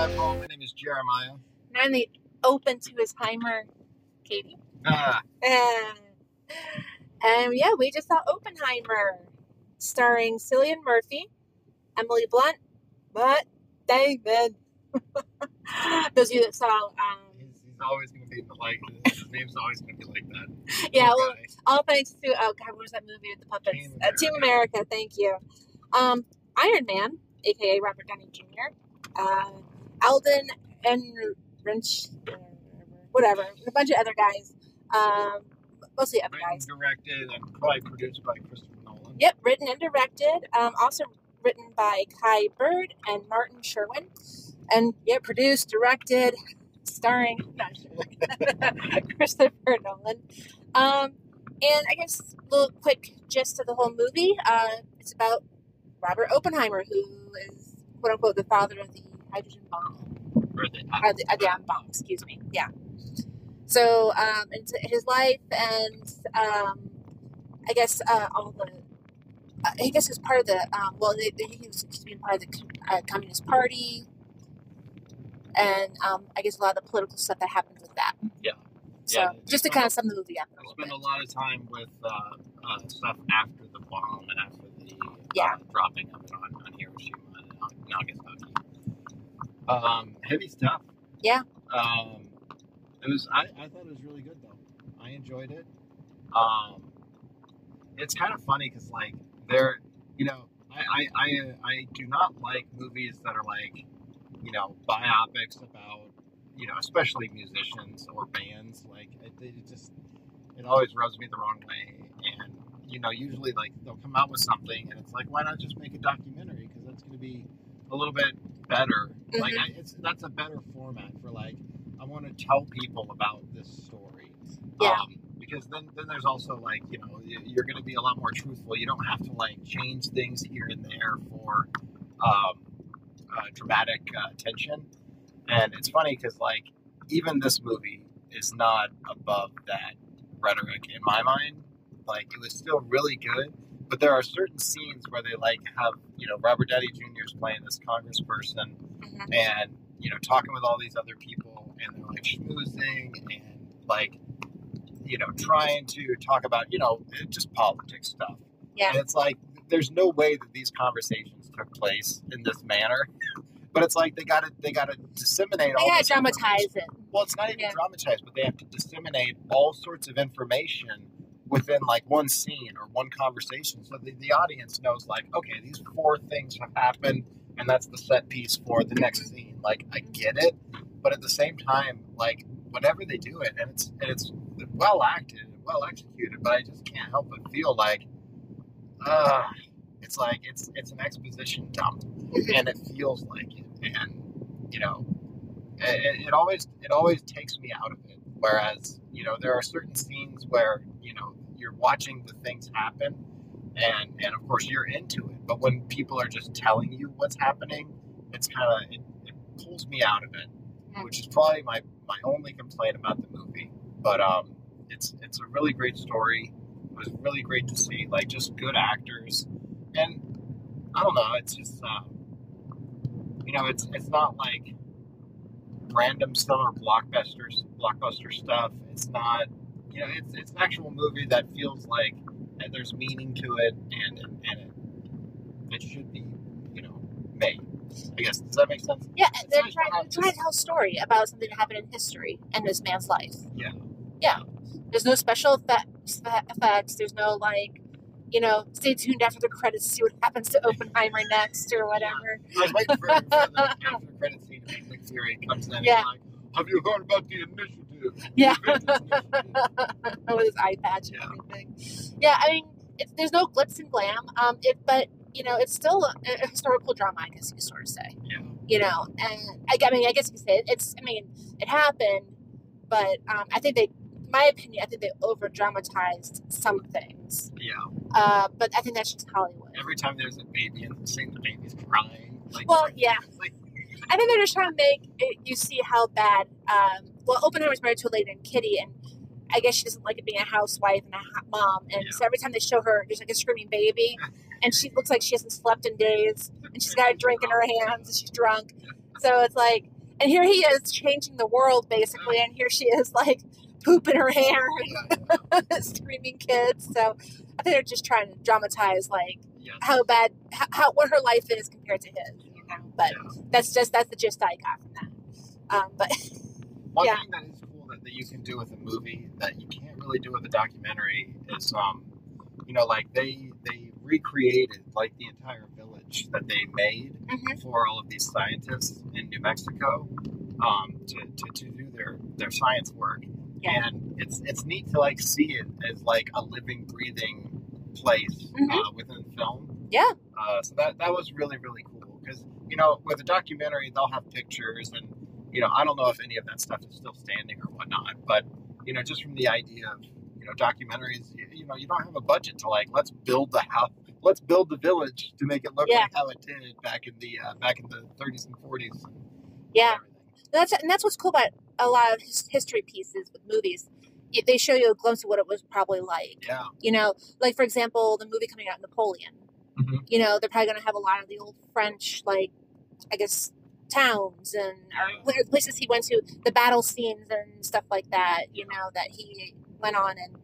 you on the drive home. My name is Jeremiah. And I'm the open to his Heimer, Katie. Ah, And, and yeah, we just saw Oppenheimer, starring Cillian Murphy, Emily Blunt, but David. Those of you that saw, um, he's, he's always going to be like, his name's always going to be like that. yeah, well, all thanks to oh god, what was that movie with the puppets? Team Uh, Team America. Thank you. Um, Iron Man, aka Robert Downey Jr. Uh, Alden and Wrench, whatever, a bunch of other guys. Um, mostly other Written, guys. directed, and probably produced by Christopher Nolan. Yep, written and directed. Um, also written by Kai Bird and Martin Sherwin. And yeah, produced, directed, starring not sure, Christopher Nolan. Um, and I guess a little quick gist of the whole movie. Uh, it's about Robert Oppenheimer, who is quote unquote the father of the hydrogen bomb Or the, or the, uh, the atom bomb, excuse me. Yeah. So, um, into his life, and um, I guess uh, all the, uh, I guess he was part of the, um, well, they, they, he was being part of the uh, Communist Party, and um, I guess a lot of the political stuff that happened with that. Yeah. So, Yeah, just to kind of sum the movie up a I spent bit. a lot of time with uh, uh, stuff after the bomb and after the Yeah. uh, dropping of it on, on Hiroshima and Nagasaki. Um, heavy stuff. Yeah. Um, it was. I, I thought it was really good though. I enjoyed it. Um, it's kind of funny because like they're, you know, I I, I I do not like movies that are like, you know, biopics about, you know, especially musicians or bands. Like it, it just it always rubs me the wrong way. And you know, usually like they'll come out with something, and it's like, why not just make a documentary? Because that's going to be a little bit better. Like I, it's that's a better format for like I want to tell people about this story. Yeah. Um, because then, then there's also like you know you're going to be a lot more truthful. You don't have to like change things here and there for um, uh, dramatic uh, tension. And it's funny because like even this movie is not above that rhetoric in my mind. Like it was still really good, but there are certain scenes where they like have you know Robert Downey Jr. is playing this congressperson Mhm. and you know talking with all these other people and they're like schmoozing and like you know trying to talk about you know just politics stuff Yeah. and it's like there's no way that these conversations took place in this manner but it's like they gotta they gotta disseminate They all gotta dramatize it. well it's not even Yeah. dramatized but they have to disseminate all sorts of information within like one scene or one conversation so the, the audience knows like okay these four things have happened and that's the set piece for the next scene. Like i get it but at the same time like whenever they do it and it's and it's well acted and well executed but i just can't help but feel like uh it's like it's it's an exposition dump and it feels like it and you know it, it always it always takes me out of it whereas you know there are certain scenes where you know you're watching the things happen and and of course you're into it. But when people are just telling you what's happening it's kind of it, it pulls me out of it which is probably my my only complaint about the movie. But um it's it's a really great story. It was really great to see like just good actors. And i don't know it's just uh, you know it's it's not like random summer blockbusters blockbuster stuff. It's not you know it's it's an actual movie that feels like that there's meaning to it and and it, it should be you know made i guess does that make sense Yeah, It's they're nice to trying, have they're to tell a story about something that happened in history in this man's life. Yeah. Yeah. There's no special effects. effects. There's no like, you know, stay tuned after the credits to see what happens to Oppenheimer next or whatever. I was waiting for, for the after credit scene to Fury comes in Yeah. and like, have you heard about the Yeah. The Avengers initiative?" With his eye patch and Yeah. everything. Yeah, I mean, it's, there's no glitz and glam. Um, it, but you know, it's still a, a historical drama, I guess you could sort of say. Yeah. You know, and I, I mean, I guess you could say it, it's. I mean, it happened, but um, I think they, in my opinion, I think they over dramatized some things. Yeah. Uh, but I think that's just Hollywood. Every time there's a baby and seeing the baby's crying. Like, Well, yeah. Like, I think they're just trying to make it, you see how bad. Um, well, Oppenheimer's married to a lady named Kitty, and I guess she doesn't like it being a housewife and a ha- mom. And Yeah. so every time they show her, there's like a screaming baby, and she looks like she hasn't slept in days, and she's got a drink in her hands, and she's drunk. So it's like, and here he is changing the world basically, and here she is like pooping her hair, screaming kids. So I think they're just trying to dramatize like yes. how bad, how, how what her life is compared to his. You know, but that's just that's the gist I got from that. Um, but One Yeah. thing that is cool that, that you can do with a movie that you can't really do with a documentary is, um, you know, like they they recreated like the entire village that they made Mhm. for all of these scientists in New Mexico um, to, to, to do their, their science work. Yeah. And it's it's neat to like see it as like a living, breathing place Mhm. uh, within film. Yeah. Uh, so that that was really really cool because you know with a documentary they'll have pictures and you know I don't know if any of that stuff is still standing or whatnot, but you know just from the idea of you know documentaries, you, you know you don't have a budget to like let's build the house, let's build the village to make it look Yeah. like how it did back in the uh, back in the 30s and 40s. and yeah, everything. that's and that's what's cool about a lot of his history pieces with movies. They show you a glimpse of what it was probably like. Yeah. You know, like for example, the movie coming out, Napoleon. Mhm. You know, they're probably going to have a lot of the old French, like I guess, towns and or places he went to, the battle scenes and stuff like that. You know, that he went on, and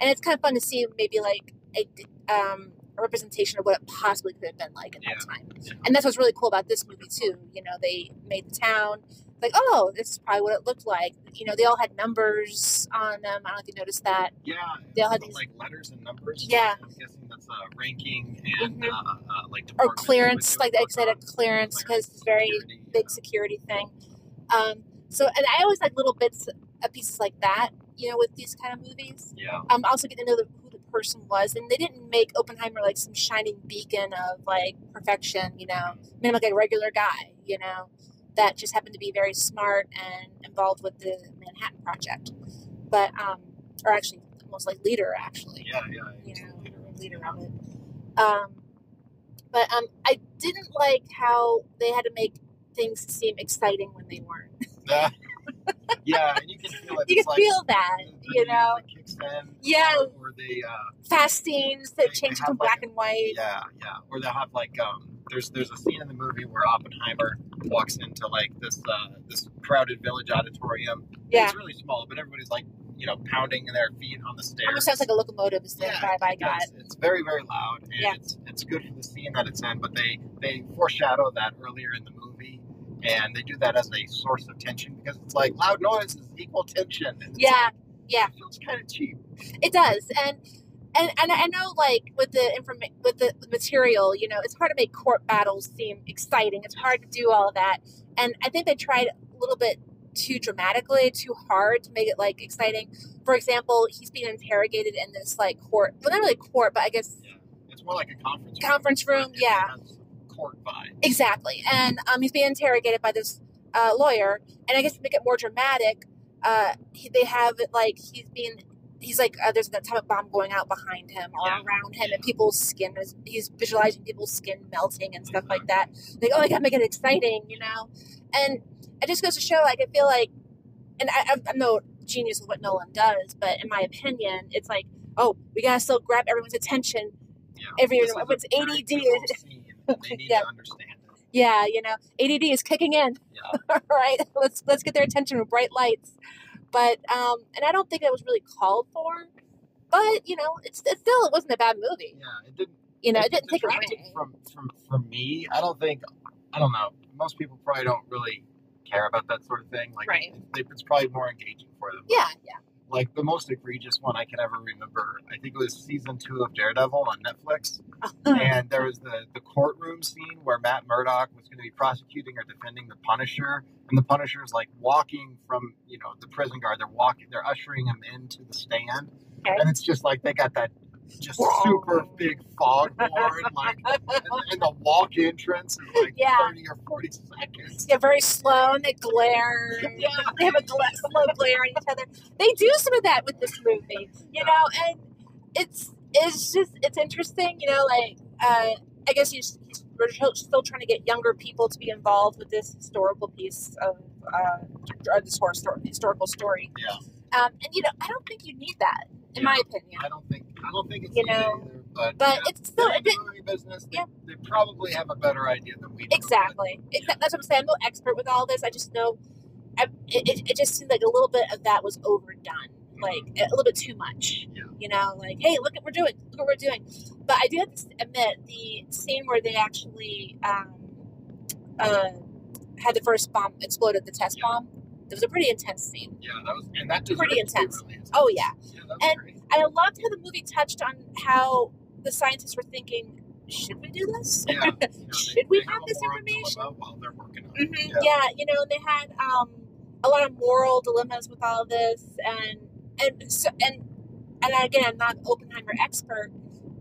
and it's kind of fun to see maybe like a um, a representation of what it possibly could have been like at that time. Yeah. And that's what's really cool about this movie too. You know, they made the town like, oh, this is probably what it looked like. You know, they all had numbers on them. I don't know if you noticed that. Yeah, They all had these- like letters and numbers. Yeah. I'm guessing that's uh, ranking and Mhm. uh, uh, like Or clearance, like they said, a clearance because it's very security, big yeah. security thing. Um, so, and I always like little bits of pieces like that. You know, with these kind of movies. Yeah, Um, also get to know the, who the person was, and they didn't make Oppenheimer like some shining beacon of like perfection. You know, made him like a regular guy. You know, that just happened to be very smart and involved with the Manhattan Project. But um, or actually, almost like leader actually. yeah, yeah. You know, leader of it. leader of it. Um, but um, I didn't like how they had to make things seem exciting when they weren't. Yeah. yeah, and you can feel it. You can like feel that, the- the you know. Yeah. or, or they, uh, Fast scenes that they change have, from like, black and white. yeah, yeah, or they'll have like um. There's there's a scene in the movie where Oppenheimer walks into like this uh, this crowded village auditorium. Yeah. it's really small, but everybody's like you know pounding their feet on the stairs. Almost sounds like a locomotive is the vibe I got. It's very, very loud, and Yeah. it's it's good for the scene that it's in. But they they foreshadow that earlier in the movie, and they do that as a source of tension because it's like loud noises equal tension. Yeah, like- yeah. it feels kind of cheap. It does, and and and I know like with the informa- with the material, you know, it's hard to make court battles seem exciting. It's hard to do all of that, and I think they tried a little bit too dramatically, too hard to make it like exciting. For example, he's being interrogated in this like court, well, not really court, but I guess Yeah, it's more like a conference Conference room, but it yeah. court vibe. Exactly. And um, he's being interrogated by this uh, lawyer. And I guess to make it more dramatic, uh, he, they have it like he's being, he's like, uh, there's an atomic bomb going out behind him or Yeah. around him, and people's skin is, he's visualizing people's skin melting and stuff like that. Like, oh, I gotta make it exciting, you know? And it just goes to show, like, I feel like, and I, I'm- no genius with what Nolan does, but in my opinion, it's like, oh, we gotta still grab everyone's attention. Yeah. Every- is what's ADD. They need Yeah. to understand it. Yeah, you know, ADD is kicking in. Yeah. right? Let's let's get their attention with bright lights. But um, and I don't think that was really called for. But you know, it's, it's still it wasn't a bad movie. Yeah, it didn't. You know, it didn't take away. from from from me. I don't think. I don't know. Most people probably don't really care about that sort of thing. Like, Right. it, it- it's probably more engaging for them. Yeah, yeah. Like the most egregious one I can ever remember. I think it was season two of Daredevil on Netflix, and there was the the courtroom scene where Matt Murdock was going to be prosecuting or defending the Punisher, and the Punisher is like walking from you know the prison guard. They're walking. They're ushering him into the stand, Okay. and it's just like they got that just super big foghorn, like, and, and the walk entrance is like Yeah. thirty or forty seconds. Yeah, very slow and they glare. Yeah. They have a gla- slow glare at each other. They do some of that with this movie, you know, and it's it's just it's interesting, you know, like uh, I guess he's, we're still trying to get younger people to be involved with this historical piece of uh, this historical story. Yeah. Um, and you know, I don't think you need that, in my opinion. I don't think I don't think it's You know, either, but, but yeah, it's still they're a in the bit movie business. They, Yeah. they probably have a better idea than we do. exactly. It, that's what I'm saying. I'm no expert with all this. I just know, I, it, it- it just seemed like a little bit of that was overdone, like a little bit too much. Yeah. You know, like hey, look what we're doing. Look what we're doing. But I do have to admit the scene where they actually um, uh, had the first bomb exploded, the test Yeah. bomb. It was a pretty intense scene. Yeah, that was and that Pretty intense. really intense. Oh, yeah. yeah, And- great. I loved how the movie touched on how the scientists were thinking, should we do this? Yeah, you know, they- Should we they have this information? While they're working on it. hmm Yeah. Yeah. you know, and they had um, a lot of moral dilemmas with all of this, and and so and and again, I'm not an Oppenheimer expert,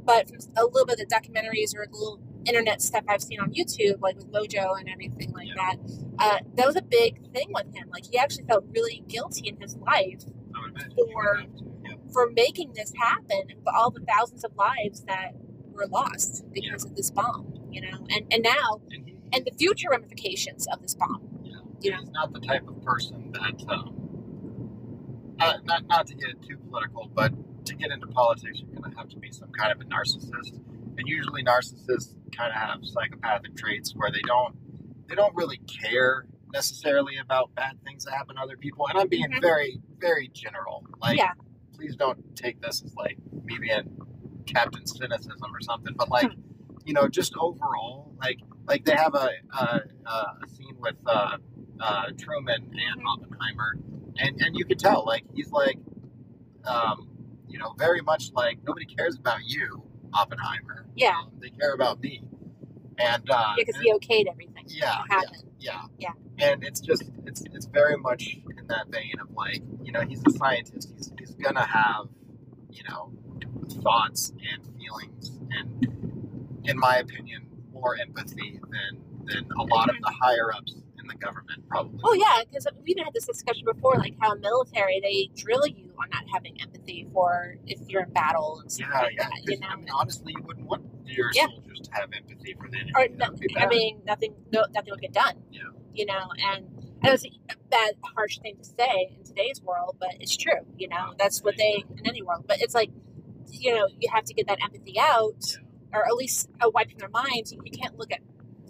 but from a little bit of the documentaries or a little internet stuff I've seen on YouTube, like with Mojo and everything like Yeah. that, uh, that was a big thing with him. Like he actually felt really guilty in his life I would imagine you would For- yeah. for making this happen, for all the thousands of lives that were lost because of this bomb. You know, and and now And he, and the future ramifications of this bomb. Yeah, You know? he's not the type of person that, um, uh, not not to get too political, but to get into politics, you're going to have to be some kind of a narcissist, and usually narcissists kind of have psychopathic traits where they don't they don't really care necessarily about bad things that happen to other people. And I'm being Mhm. very very general. Like, Yeah. please don't take this as like me being Captain Cynicism or something, but like. You know, just overall, like like they have a a, a scene with uh, uh, Truman and Mhm. Oppenheimer, and and you could tell like he's like, um, you know, very much like nobody cares about you, Oppenheimer. Yeah. Um, they care about me, and uh, because he okayed everything yeah, happen. yeah, Yeah. and it's just it's it's very much in that vein of like you know he's a scientist. He's he's gonna have you know thoughts and feelings and in my opinion more empathy than than a lot of the higher ups in the government probably. Oh yeah, because we even had this discussion before, like how military they drill you on not having empathy for if you're in battle and stuff Yeah, like yeah. that. You know, I mean, honestly, you wouldn't want your Yeah. soldiers to have empathy for the enemy. or no, I mean, nothing, no, nothing would get done. Yeah. You know, and it's a bad, harsh thing to say in today's world, but it's true. You know, that's what they in any world. But it's like, you know, you have to get that empathy out, or at least uh, wiping their minds. You, you can't look at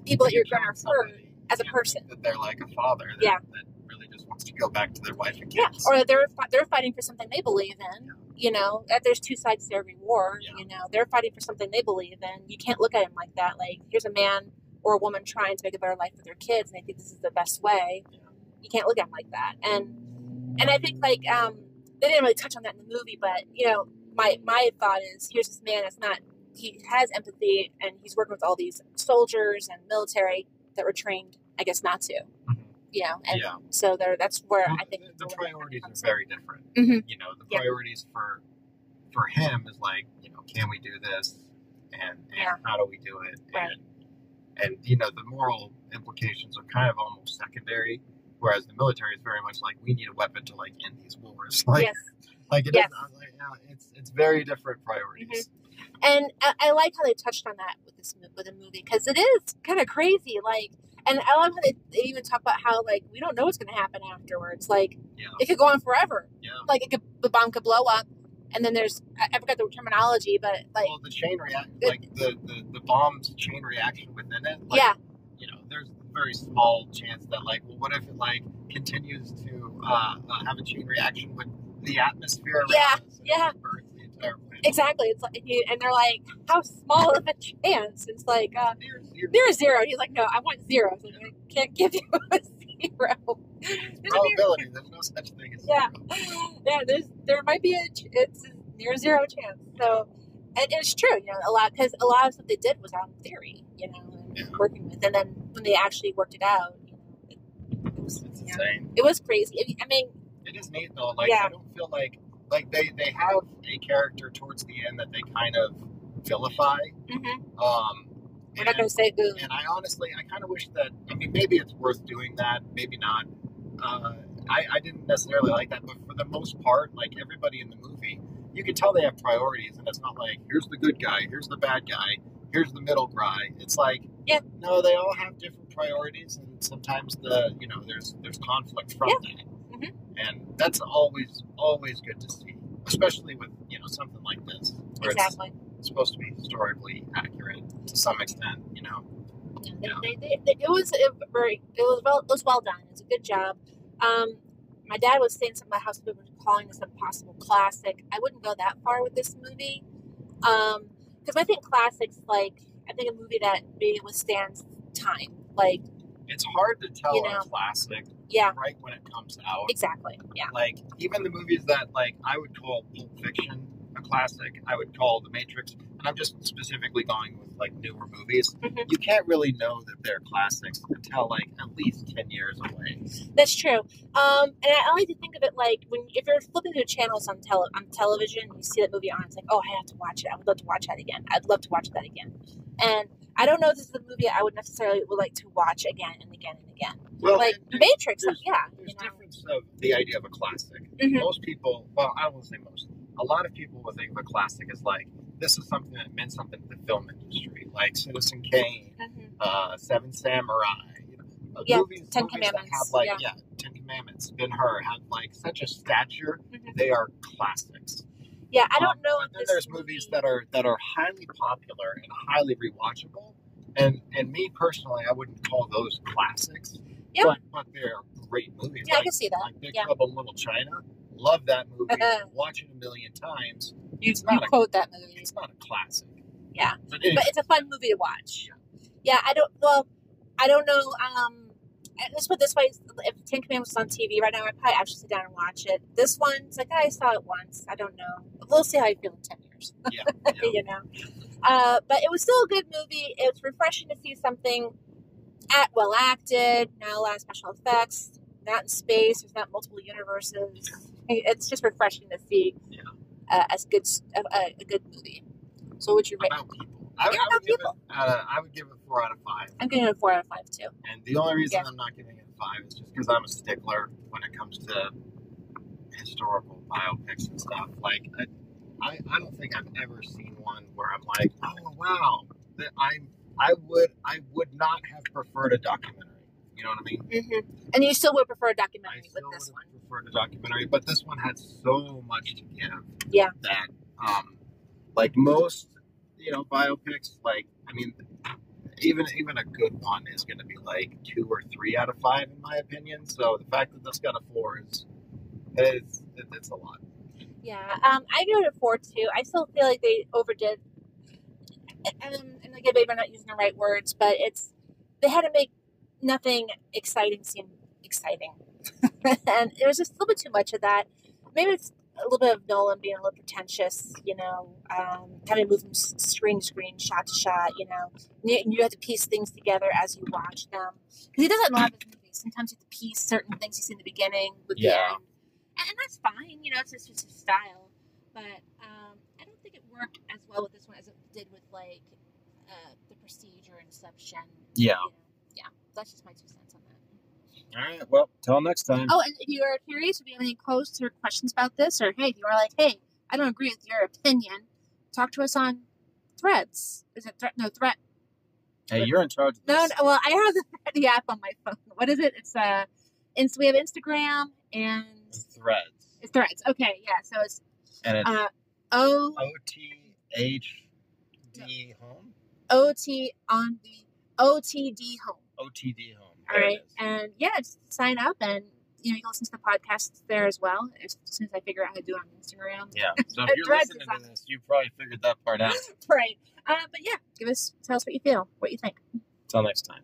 people that you're going to hurt as a person. that they're like a father that, Yeah. that really just wants to go back to their wife and Yeah, kids. or that they're they're fighting for something they believe in. You know, that there's two sides to every war. Yeah. You know, they're fighting for something they believe in. You can't look at him like that. Like here's a man or a woman trying to make a better life for their kids, and they think this is the best way. Yeah. You can't look at him like that. And and I think like um, they didn't really touch on that in the movie, but you know, my my thought is here's this man that's not he has empathy and he's working with all these soldiers and military that were trained, I guess, not to. Mhm. You know, and yeah. so there that's where Well, I think the, the priorities are very different. Mhm. You know, the Yeah. priorities for for him is like, you know, can we do this, and and Yeah. how do we do it, Right. and and you know, the moral implications are kind of almost secondary. Whereas the military is very much like we need a weapon to like end these wars. Like, yes. like it Yes. is- like, yeah, it's it's very different priorities. And I, I like how they touched on that with this with the movie because it is kind of crazy. Like, and I love how they, they even talk about how like we don't know what's going to happen afterwards. Like, Yeah, it could go on forever. yeah. Like, it could the bomb could blow up, and then there's I, forgot the terminology, but like, well, the chain reaction, like the, the the bomb's chain reaction within it. Like, yeah, you know, there's a very small chance that, like, well, what if it like continues to uh, uh, have a chain reaction with the atmosphere? Yeah, yeah. burns the entire planet? Exactly. It's like, and they're like, how small of a chance? It's like uh, Near zero. there's zero. He's like, no, I want zero. So I can't give you a zero. There's Probability. There's no such thing as Yeah. zero. yeah, there's there might be a it's a near zero chance. So, and it's true, you know, a lot because a lot of what they did was on theory, you know, Yeah. working with, and then when they actually worked it out, you know, it, it was yeah. insane. it was crazy. I- I mean, It is neat though. Like Yeah. I don't feel like like they they have a character towards the end that they kind of vilify. mhm. Um, we're not to say who. And I honestly, I kind of wish that. I mean, maybe it's worth doing that. Maybe not. Uh, I, I didn't necessarily like that, but for the most part, like everybody in the movie, you can tell they have priorities, and it's not like here's the good guy, here's the bad guy, here's the middle guy. It's like Yeah. no, they all have different priorities, and sometimes the you know there's there's conflict from that, Mhm. and that's always always good to see, especially with you know something like this. where exactly. it's supposed to be historically accurate to some extent. You know, Yeah. they, they, they- it was very it was well it was well done. It was a good job. Um, my dad was saying something about how some people were calling this a possible classic. I wouldn't go that far with this movie, because I think classics like I think a movie that maybe withstands time. Like it's hard to tell You know. a classic yeah, right when it comes out. exactly. Yeah, Like even the movies that like I would call Pulp Fiction a classic, I would call The Matrix, and I'm just specifically going with like newer movies. Mhm. You can't really know that they're classics until like at least ten years away. that's true. Um, and I, I like to think of it like when if you're flipping through channels on tele on television, you see that movie on, it's like, oh, I have to watch it. I would love to watch that again. I'd love to watch that again. And I don't know if this is a movie I would necessarily would like to watch again and again and again. Well, like there- Matrix, there's- yeah. There's You know? difference of the idea of a classic. Mhm. Most people, well, I won't say most. A lot of people would think of a classic as like this is something that meant something to the film industry, like Citizen Kane, Mhm. uh, Seven Samurai. You know, uh, Yeah, movies, Ten movies that Commandments, have like yeah. yeah. Ten Commandments, Ben Hur have like such a stature. Mhm. They are classics. Yeah, I don't Um, know. Then there's movie- movies that are that are highly popular and highly rewatchable. And and me personally, I wouldn't call those classics. Yeah. But, but they're great movies. Yeah, I can see that. like Big Yeah. Trouble in Little China. Love that movie. Watch it a million times. You, It's not you a- quote that movie, It's not a classic. Yeah. But anyway, but it's a fun movie to watch. Yeah, yeah I don't. Well, I don't know. Um, let's put this way: if Ten Commandments was on TV right now, I'd probably actually sit down and watch it. This one, it's like I saw it once. I don't know. We'll see how you feel in ten years. yeah, yeah. you know. Uh, but it was still a good movie. It was refreshing to see something at well acted, not a lot of special effects, not in space. There's not multiple universes. It's just refreshing to see Yeah. uh, as good a, a, a good movie. So, what'd you rate? I, would- I would give people. it. Uh, I would give it four out of five. I'm giving it a four out of five too. And the only reason Yeah. I'm not giving it a five is just because I'm a stickler when it comes to historical biopics and stuff. Like, I, I, I don't think I've ever seen one where I'm like, oh wow, that I, I would, I would not have preferred a documentary. You know what I mean? Mm-hmm. And you still would prefer a documentary with still this one. preferred a documentary, but this one had so much to give. Yeah. That, um, like most, you know, biopics, like I mean, even even a good one is going to be like two or three out of five, in my opinion. So the fact that this got a four is, is it's a lot. Yeah, um, I give it a four too. I still feel like they overdid, and, and again, maybe I'm not using the right words, but it's they had to make nothing exciting seem exciting, and there was just a little bit too much of that. Maybe it's a little bit of Nolan being a little pretentious, you know, um, move from s- screen to screen, shot to shot, you know, and you, you have to piece things together as you watch them because he does that a lot of his movies. Sometimes you have to piece certain things you see in the beginning with the end and, and that's fine. You know, it's just, just his style. But um, I don't think it worked as well with this one as it did with like uh, the Prestige or Inception. Yeah. You know? Yeah, that's just my two cents. All right. Well, till next time. Oh, and if you are curious, if you have any quotes or questions about this, or hey, if you are like, hey, I don't agree with your opinion, talk to us on Threads. Is it threat? No, threat. Hey, you're in charge. Of No, this. no, well, I have the, the app on my phone. What is it? It's uh, Inst- we have Instagram and Threads, it's Threads. Okay, yeah. So it's and it's uh, O O T H D home. OT on the OTD home. O T D home. All right. And yeah, just sign up and you know, you can listen to the podcast there as well. As soon as I figure out how to do it on Instagram. Yeah. So if you're listening to this, you probably figured that part out. Right. Uh, but yeah, give us tell us what you feel, what you think. Till next time.